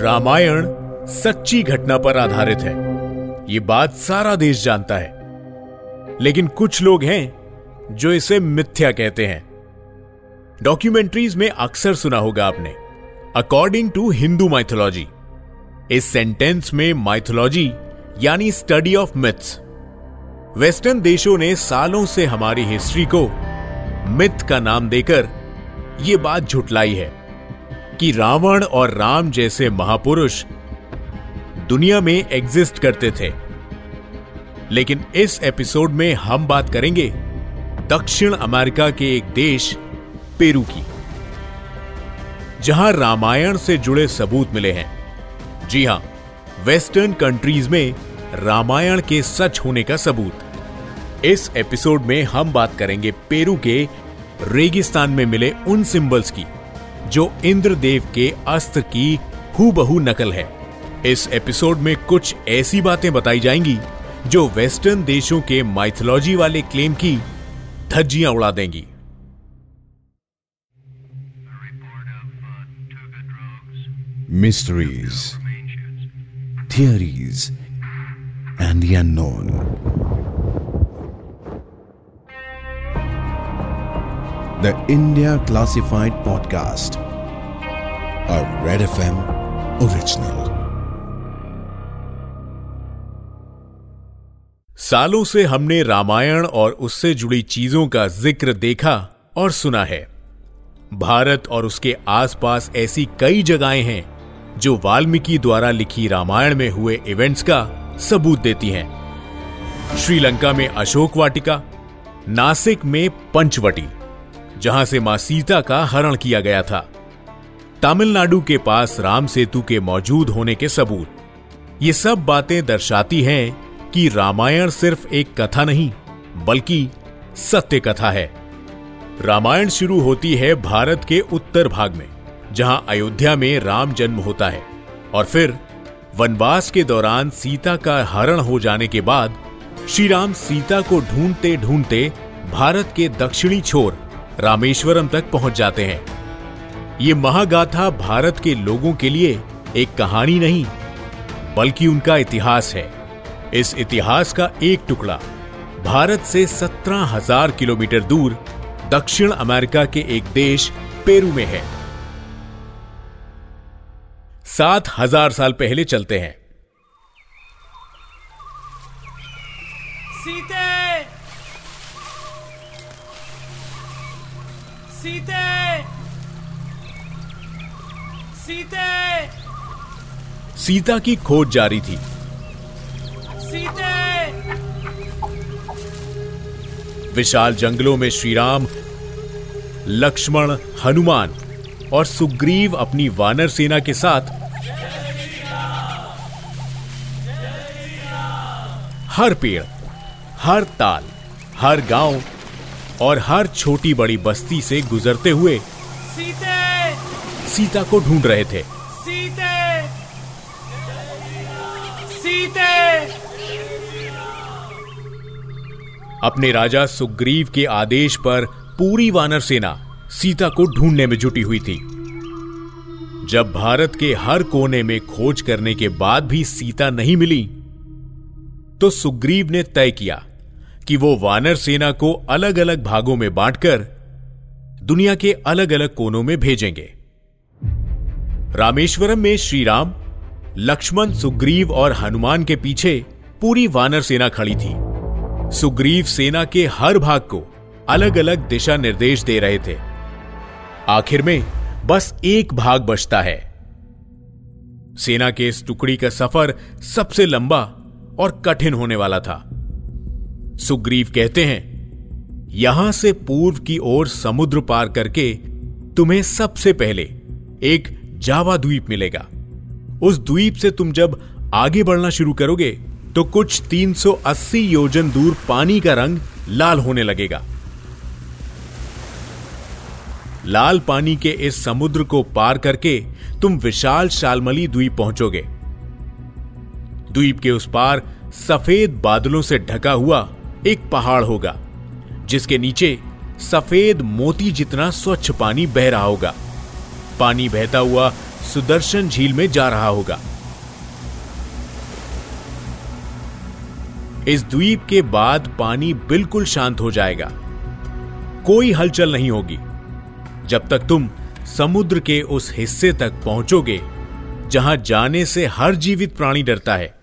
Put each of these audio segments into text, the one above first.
रामायण सच्ची घटना पर आधारित है। ये बात सारा देश जानता है। लेकिन कुछ लोग हैं जो इसे मिथ्या कहते हैं। डॉक्यूमेंट्रीज में अक्सर सुना होगा आपने। अकॉर्डिंग टू हिंदू माइथोलॉजी, इस सेंटेंस में माइथोलॉजी यानी स्टडी ऑफ़ मिथ्स। वेस्टर्न देशों ने सालों से हमारी हिस्ट्री को मिथ का नाम देकर यह बात झुटलाई है। कि रावण और राम जैसे महापुरुष दुनिया में एग्जिस्ट करते थे। लेकिन इस एपिसोड में हम बात करेंगे दक्षिण अमेरिका के एक देश, पेरू की, जहाँ रामायण से जुड़े सबूत मिले हैं। जी हाँ वेस्टर्न कंट्रीज़ में रामायण के सच होने का सबूत। इस एपिसोड में हम बात करेंगे पेरू के रेगिस्तान में मिले उन सिंबल्स की। जो इंद्रदेव के अस्त्र की हूबहू नकल है इस एपिसोड में कुछ ऐसी बातें बताई जाएँगी, जो वेस्टर्न देशों के माइथोलॉजी वाले क्लेम की धज्जियाँ उड़ा देंगी mysteries theories and the. The India Classified Podcast, a Red FM original. सालों से हमने रामायण और उससे जुड़ी चीज़ों का ज़िक्र देखा और सुना है। भारत और उसके आसपास ऐसी कई जगहें हैं जो वाल्मीकि द्वारा लिखी रामायण में हुए इवेंट्स का सबूत देती हैं। श्रीलंका में अशोक वाटिका नासिक में पंचवटी जहाँ से माँ सीता का हरण किया गया था। तमिलनाडु के पास राम सेतु के मौजूद होने के सबूत। ये सब बातें दर्शाती हैं कि रामायण सिर्फ़ एक कथा नहीं, बल्कि सत्य कथा है। रामायण शुरू होती है भारत के उत्तर भाग में, जहाँ अयोध्या में राम जन्म होता है, और फिर वनवास के दौरान सीता का हरण हो जाने के बाद श्री राम सीता को ढूंढते ढूंढते भारत के दक्षिणी छोर रामेश्वरम तक पहुँच जाते हैं। ये महागाथा भारत के लोगों के लिए एक कहानी नहीं, बल्कि उनका इतिहास है। इस इतिहास का एक टुकड़ा, भारत से सत्रह हज़ार किलोमीटर दूर दक्षिण अमेरिका के एक देश पेरू में है। सात हज़ार साल पहले चलते हैं। सीते सीते सीते सीता की खोज जारी थी। सीते विशाल जंगलों में श्रीराम लक्ष्मण हनुमान और सुग्रीव अपनी वानर सेना के साथ हर पेड़ हर ताल हर गाँव और हर छोटी बड़ी बस्ती से गुजरते हुए सीते। सीता को ढूंढ रहे थे। सीते। सीते। अपने राजा सुग्रीव के आदेश पर पूरी वानर सेना सीता को ढूँढने में जुटी हुई थी। जब भारत के हर कोने में खोज करने के बाद भी सीता नहीं मिली तो सुग्रीव ने तय किया कि वो वानर सेना को अलग अलग भागों में बांटकर दुनिया के अलग अलग कोनों में भेजेंगे। रामेश्वरम में श्री राम लक्ष्मण, सुग्रीव और हनुमान के पीछे पूरी वानर सेना खड़ी थी। सुग्रीव सेना के हर भाग को अलग अलग दिशा निर्देश दे रहे थे। आखिर में बस एक भाग बचता है। सेना के इस टुकड़ी का सफ़र सबसे लंबा और कठिन होने वाला था। सुग्रीव कहते हैं, यहाँ से पूर्व की ओर समुद्र पार करके तुम्हें सबसे पहले एक जावा द्वीप मिलेगा। उस द्वीप से तुम जब आगे बढ़ना शुरू करोगे तो कुछ 380 योजन दूर पानी का रंग लाल होने लगेगा। लाल पानी के इस समुद्र को पार करके तुम विशाल शालमली द्वीप पहुंचोगे। द्वीप के उस पार सफ़ेद बादलों से ढका हुआ एक पहाड़ होगा, जिसके नीचे सफ़ेद मोती जितना स्वच्छ पानी बह रहा होगा। पानी बहता हुआ सुदर्शन झील में जा रहा होगा। इस द्वीप के बाद पानी बिल्कुल शांत हो जाएगा। कोई हलचल नहीं होगी। जब तक तुम समुद्र के उस हिस्से तक पहुंचोगे, जहाँ जाने से हर जीवित प्राणी डरता है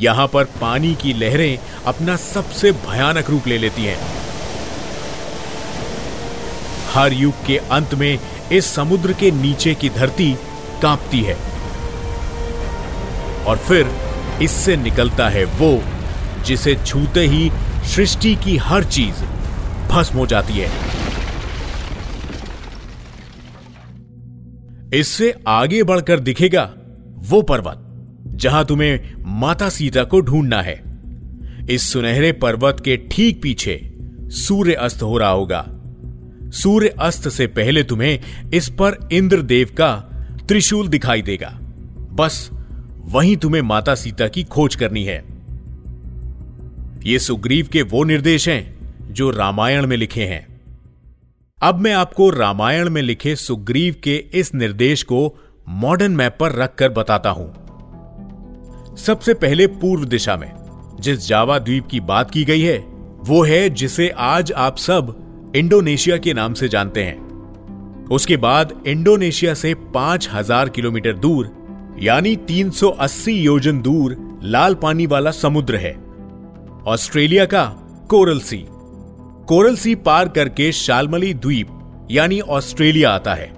यहाँ पर पानी की लहरें अपना सबसे भयानक रूप ले लेती हैं। हर युग के अंत में इस समुद्र के नीचे की धरती कांपती है। और फिर इससे निकलता है वो, जिसे छूते ही सृष्टि की हर चीज़ भस्म हो जाती है। इससे आगे बढ़कर दिखेगा वो पर्वत। जहाँ तुम्हें माता सीता को ढूंढना है। इस सुनहरे पर्वत के ठीक पीछे सूर्य अस्त हो रहा होगा। सूर्य अस्त से पहले तुम्हें इस पर इंद्रदेव का त्रिशूल दिखाई देगा। बस वहीं तुम्हें माता सीता की खोज करनी है। ये सुग्रीव के वो निर्देश हैं जो रामायण में लिखे हैं। अब मैं आपको रामायण में लिखे सुग्रीव के इस निर्देश को मॉडर्न मैप पर रखकर बताता हूँ। सबसे पहले पूर्व दिशा में, जिस जावा द्वीप की बात की गई है, वो है जिसे आज आप सब इंडोनेशिया के नाम से जानते हैं। उसके बाद इंडोनेशिया से 5000 किलोमीटर दूर, यानी 380 योजन दूर, लाल पानी वाला समुद्र है। ऑस्ट्रेलिया का कोरल सी। कोरल सी पार करके शालमली द्वीप, यानी ऑस्ट्रेलिया आता है।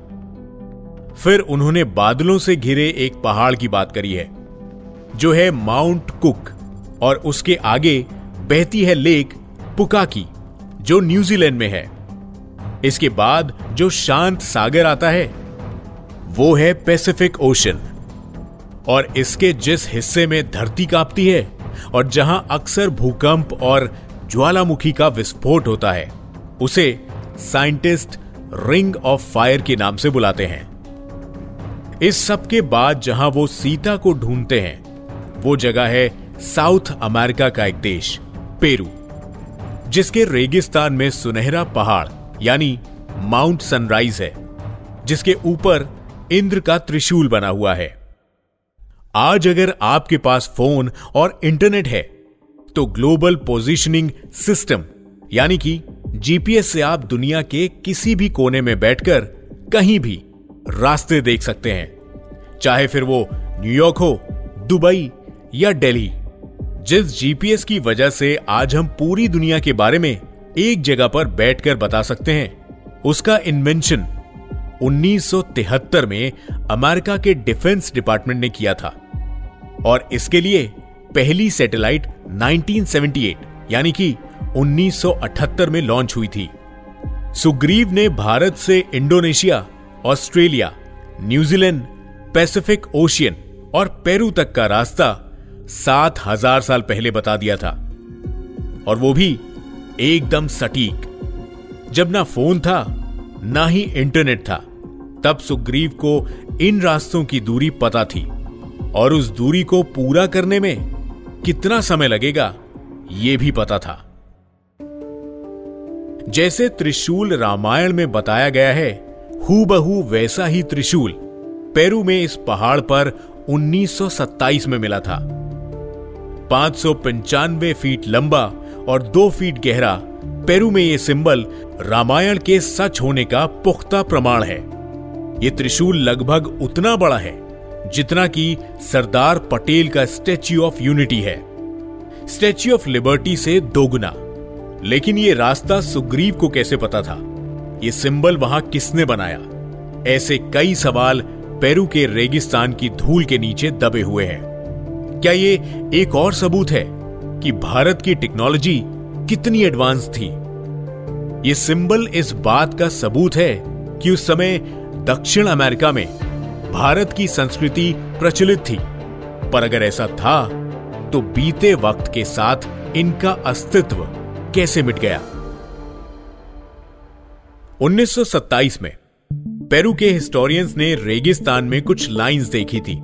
फिर उन्होंने बादलों से घिरे एक पहाड़ की बात करी है। जो है माउंट कुक और उसके आगे बहती है लेक पुकाकी, जो न्यूजीलैंड में है। इसके बाद जो शांत सागर आता है, वो है पैसिफिक ओशन। और इसके जिस हिस्से में धरती कांपती है और जहाँ अक्सर भूकंप और ज्वालामुखी का विस्फोट होता है, उसे साइंटिस्ट रिंग ऑफ़ फायर के नाम से बुलाते हैं। इस सब के बाद जहाँ वो सीता को ढूंढते हैं वो जगह है साउथ अमेरिका का एक देश, पेरू, जिसके रेगिस्तान में सुनहरा पहाड़, यानी माउंट सनराइज है, जिसके ऊपर इंद्र का त्रिशूल बना हुआ है। आज अगर आपके पास फ़ोन और इंटरनेट है तो ग्लोबल पोजीशनिंग सिस्टम, यानी कि जीपीएस से आप दुनिया के किसी भी कोने में बैठकर कहीं भी रास्ते देख सकते हैं, चाहे फिर वो न्यूयॉर्क हो, दुबई या दिल्ली जिस जीपीएस की वजह से आज हम पूरी दुनिया के बारे में एक जगह पर बैठकर बता सकते हैं, उसका इन्वेंशन 1973 में अमेरिका के डिफेंस डिपार्टमेंट ने किया था। और इसके लिए पहली सैटेलाइट 1978 यानी कि 1978 में लॉन्च हुई थी। सुग्रीव ने भारत से Indonesia, Australia, New Zealand, Pacific Ocean और पेरू तक का रास्ता सात हज़ार साल पहले बता दिया था। और वो भी एकदम सटीक। जब ना फ़ोन था, ना ही इंटरनेट था, तब सुग्रीव को इन रास्तों की दूरी पता थी। और उस दूरी को पूरा करने में कितना समय लगेगा यह भी पता था। जैसे त्रिशूल रामायण में बताया गया है हु वैसा ही त्रिशूल पेरू में इस पहाड़ पर 1927 में मिला था। पाँच फीट लंबा और दो फीट गहरा। पेरू में यह सिंबल रामायण के सच होने का पुख्ता प्रमाण है। यह त्रिशूल लगभग उतना बड़ा है, जितना कि सरदार पटेल का स्टैच्यू ऑफ़ यूनिटी है। स्टैच्यू ऑफ़ लिबर्टी से दोगुना। लेकिन यह रास्ता सुग्रीव को कैसे पता था? यह सिंबल वहाँ किसने बनाया? ऐसे कई सवाल पेरू के रेगिस्तान की धूल के नीचे दबे हुए हैं। क्या ये एक और सबूत है कि भारत की टेक्नोलॉजी कितनी एडवांस थी? ये सिंबल इस बात का सबूत है कि उस समय दक्षिण अमेरिका में भारत की संस्कृति प्रचलित थी। पर अगर ऐसा था तो बीते वक्त के साथ इनका अस्तित्व कैसे मिट गया? 1927 में पेरू के हिस्टोरियंस ने रेगिस्तान में कुछ लाइंस देखी थी।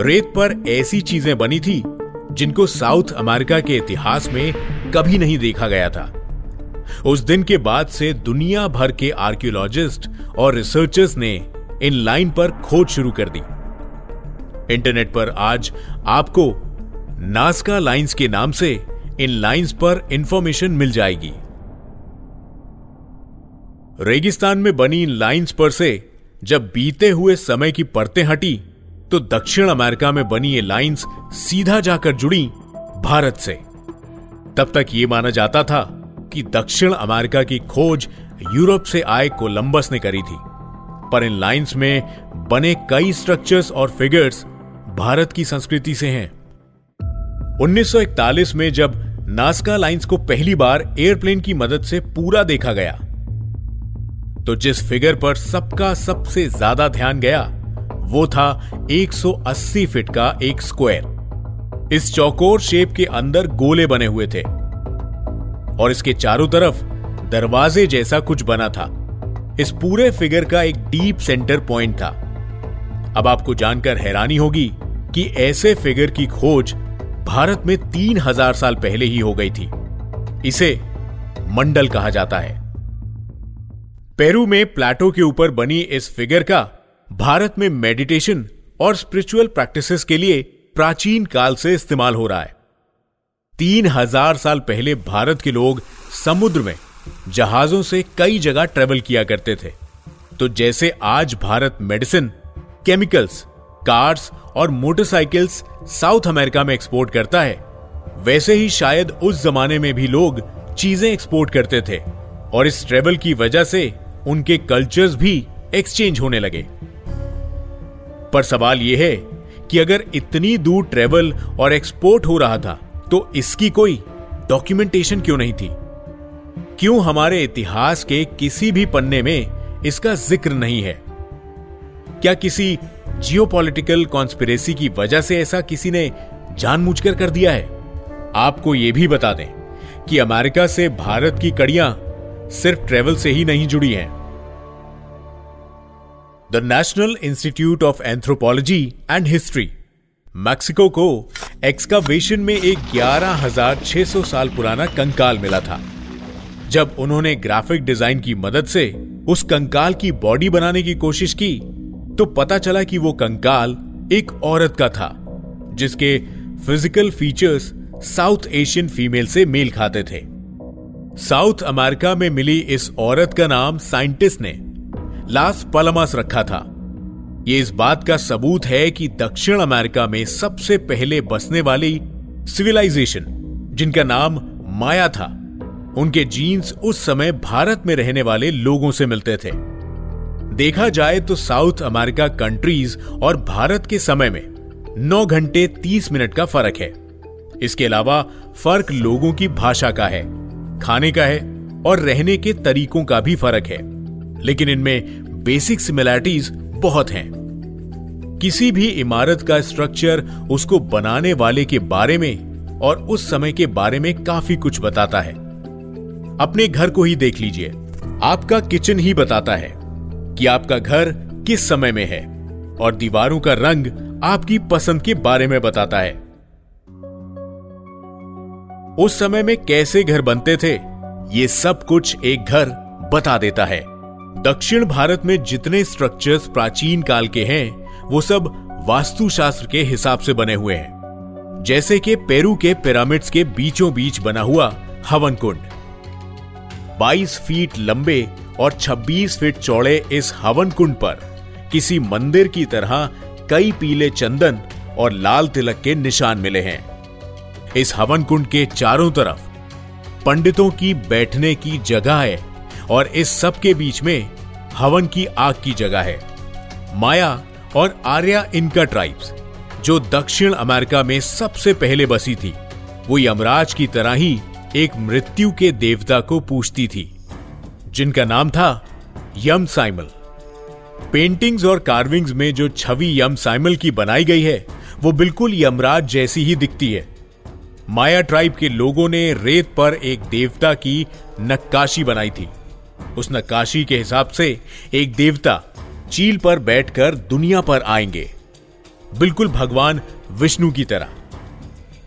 रेत पर ऐसी चीज़ें बनी थी, जिनको साउथ अमेरिका के इतिहास में कभी नहीं देखा गया था। उस दिन के बाद से दुनिया भर के आर्कियोलॉजिस्ट और रिसर्चर्स ने इन लाइन पर खोज शुरू कर दी। इंटरनेट पर आज आपको नास्का लाइंस के नाम से इन लाइंस पर इंफॉर्मेशन मिल जाएगी। रेगिस्तान में बनी इन लाइंस पर से जब बीते हुए समय की परतें हटी तो दक्षिण अमेरिका में बनी ये लाइंस सीधा जाकर जुड़ी भारत से। तब तक यह माना जाता था कि दक्षिण अमेरिका की खोज यूरोप से आए कोलंबस ने करी थी। पर इन लाइंस में बने कई स्ट्रक्चर्स और फिगर्स भारत की संस्कृति से हैं। 1941 में जब नास्का लाइंस को पहली बार एयरप्लेन की मदद से पूरा देखा गया तो जिस फिगर पर सबका सबसे ज़्यादा ध्यान गया वो था 180 फीट का एक स्क्वायर। इस चौकोर शेप के अंदर गोले बने हुए थे। और इसके चारों तरफ़ दरवाजे जैसा कुछ बना था। इस पूरे फिगर का एक डीप सेंटर पॉइंट था। अब आपको जानकर हैरानी होगी कि ऐसे फिगर की खोज भारत में तीन हज़ार साल पहले ही हो गई थी। इसे मंडल कहा जाता है। पेरू में प्लाटो के ऊपर बनी इस फिगर का भारत में मेडिटेशन और स्पिरिचुअल प्रैक्टिसेस के लिए प्राचीन काल से इस्तेमाल हो रहा है। तीन हज़ार साल पहले भारत के लोग समुद्र में जहाजों से कई जगह ट्रेवल किया करते थे। तो जैसे आज भारत मेडिसिन केमिकल्स कार्स और मोटरसाइकिल्स साउथ अमेरिका में एक्सपोर्ट करता है, वैसे ही शायद उस जमाने में भी लोग चीज़ें एक्सपोर्ट करते थे और इस ट्रेवल की वजह से उनके कल्चर्स भी एक्सचेंज होने लगे। पर सवाल यह है कि अगर इतनी दूर ट्रेवल और एक्सपोर्ट हो रहा था तो इसकी कोई डॉक्यूमेंटेशन क्यों नहीं थी? क्यों हमारे इतिहास के किसी भी पन्ने में इसका ज़िक्र नहीं है? क्या किसी जियोपॉलिटिकल कॉन्स्पिरेसी की वजह से ऐसा किसी ने जानबूझकर कर दिया है? आपको यह भी बता दें कि अमेरिका से भारत की कड़ियाँ सिर्फ़ ट्रेवल से ही नहीं जुड़ी हैं। The national institute of anthropology and history Mexico को एक्सकावेशन में एक 11,600 साल पुराना कंकाल मिला था। जब उन्होंने ग्राफिक डिज़ाइन की मदद से उस कंकाल की बॉडी बनाने की कोशिश की तो पता चला कि वो कंकाल एक औरत का था जिसके physical features South Asian female से मेल खाते थे। साउथ अमेरिका में मिली इस औरत का नाम साइंटिस्ट ने। लास पलमास रखा था। यह इस बात का सबूत है कि दक्षिण अमेरिका में सबसे पहले बसने वाली सिविलाइजेशन, जिनका नाम माया था, उनके जीन्स उस समय भारत में रहने वाले लोगों से मिलते थे। देखा जाए तो साउथ अमेरिका कंट्रीज़ और भारत के समय में नौ घंटे तीस मिनट का फ़र्क है। इसके अलावा फ़र्क लोगों की भाषा का है, खाने का है और रहने के तरीकों का भी फ़र्क है। लेकिन इनमें बेसिक सिमिलैरिटीज बहुत हैं। किसी भी इमारत का स्ट्रक्चर उसको बनाने वाले के बारे में और उस समय के बारे में काफ़ी कुछ बताता है। अपने घर को ही देख लीजिए। आपका किचन ही बताता है कि आपका घर किस समय में है और दीवारों का रंग आपकी पसंद के बारे में बताता है। उस समय में कैसे घर बनते थे, ये सब कुछ एक घर बता देता है। दक्षिण भारत में जितने स्ट्रक्चर्स प्राचीन काल के हैं, वो सब वास्तुशास्त्र के हिसाब से बने हुए हैं। जैसे कि पेरू के पिरामिड्स के बीचों बीच बना हुआ हवन कुंड 22 फीट लंबे और 26 फीट चौड़े इस हवन कुंड पर किसी मंदिर की तरह कई पीले चंदन और लाल तिलक के निशान मिले हैं। इस हवन कुंड के चारों तरफ़ पंडितों की बैठने की जगह है। और इस सब के बीच में हवन की आग की जगह है। माया और आर्या इनका ट्राइब्स, जो दक्षिण अमेरिका में सबसे पहले बसी थी, वो यमराज की तरह ही एक मृत्यु के देवता को पूछती थी, जिनका नाम था यम साइमल। पेंटिंग्स और कार्विंग्स में जो छवि यम साइमल की बनाई गई है, वो बिल्कुल यमराज जैसी ही दिखती है। माया ट्राइब के लोगों ने रेत पर एक देवता की नक्काशी बनाई थी। उस नक्काशी के हिसाब से एक देवता चील पर बैठकर दुनिया पर आएँगे। बिल्कुल भगवान विष्णु की तरह।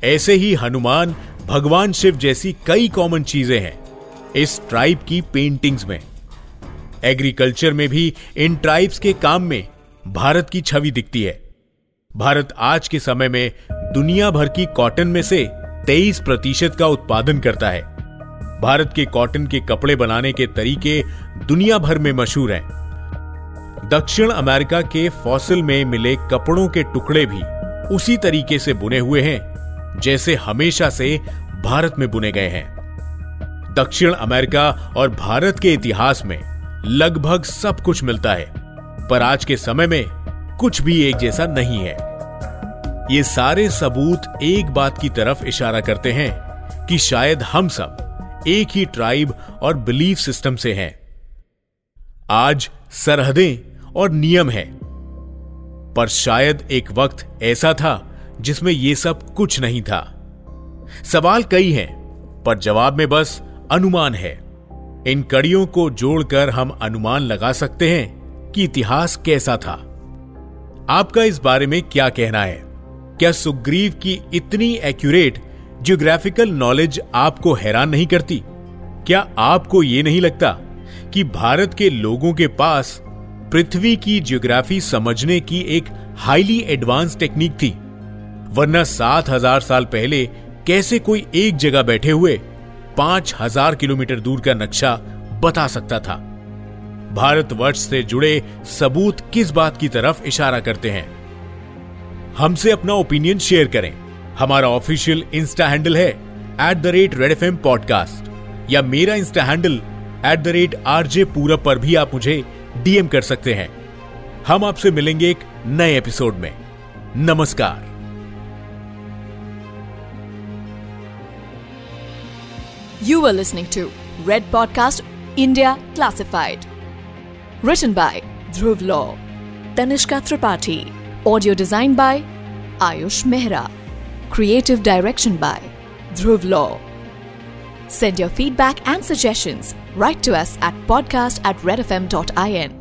ऐसे ही हनुमान, भगवान शिव जैसी कई कॉमन चीज़ें हैं इस ट्राइब की पेंटिंग्स में। एग्रीकल्चर में भी इन ट्राइब्स के काम में भारत की छवि दिखती है। भारत आज के समय में दुनिया भर की कॉटन में से 23 प्रतिशत का उत्पादन करता है। भारत के कॉटन के कपड़े बनाने के तरीके दुनिया भर में मशहूर हैं। दक्षिण अमेरिका के फॉसिल में मिले कपड़ों के टुकड़े भी उसी तरीके से बुने हुए हैं, जैसे हमेशा से भारत में बुने गए हैं। दक्षिण अमेरिका और भारत के इतिहास में लगभग सब कुछ मिलता है, पर आज के समय में कुछ भी एक जैसा नहीं है। ये सारे सबूत एक बात की तरफ़ इशारा करते हैं कि शायद हम सब एक ही ट्राइब और बिलीफ सिस्टम से हैं। आज सरहदें और नियम है। पर शायद एक वक्त ऐसा था जिसमें यह सब कुछ नहीं था। सवाल कई हैं, पर जवाब में बस अनुमान है। इन कड़ियों को जोड़कर हम अनुमान लगा सकते हैं कि इतिहास कैसा था। आपका इस बारे में क्या कहना है? क्या सुग्रीव की इतनी एक्यूरेट जियोग्राफिकल नॉलेज आपको हैरान नहीं करती? क्या आपको यह नहीं लगता कि भारत के लोगों के पास पृथ्वी की जियोग्राफी समझने की एक हाईली एडवांस टेक्निक थी? वरना सात हज़ार साल पहले कैसे कोई एक जगह बैठे हुए पाँच हज़ार किलोमीटर दूर का नक्शा बता सकता था? भारतवर्ष से जुड़े सबूत किस बात की तरफ़ इशारा करते हैं? हमसे अपना ओपिनियन शेयर करें। हमारा ऑफिशियल इंस्टा हैंडल है at the rate red FM M podcast या मेरा insta handle at the rate RJ जे पूरब पर भी आप मुझे डीएम कर सकते हैं। हम आपसे मिलेंगे एक नए एपिसोड में। नमस्कार। You are listening to red podcast India classified written by Dhruv law Tanishka Tripathi audio design by Ayush Mehra Creative direction by Dhruv Law. Send your feedback and suggestions. Write to us at podcast at redfm.in.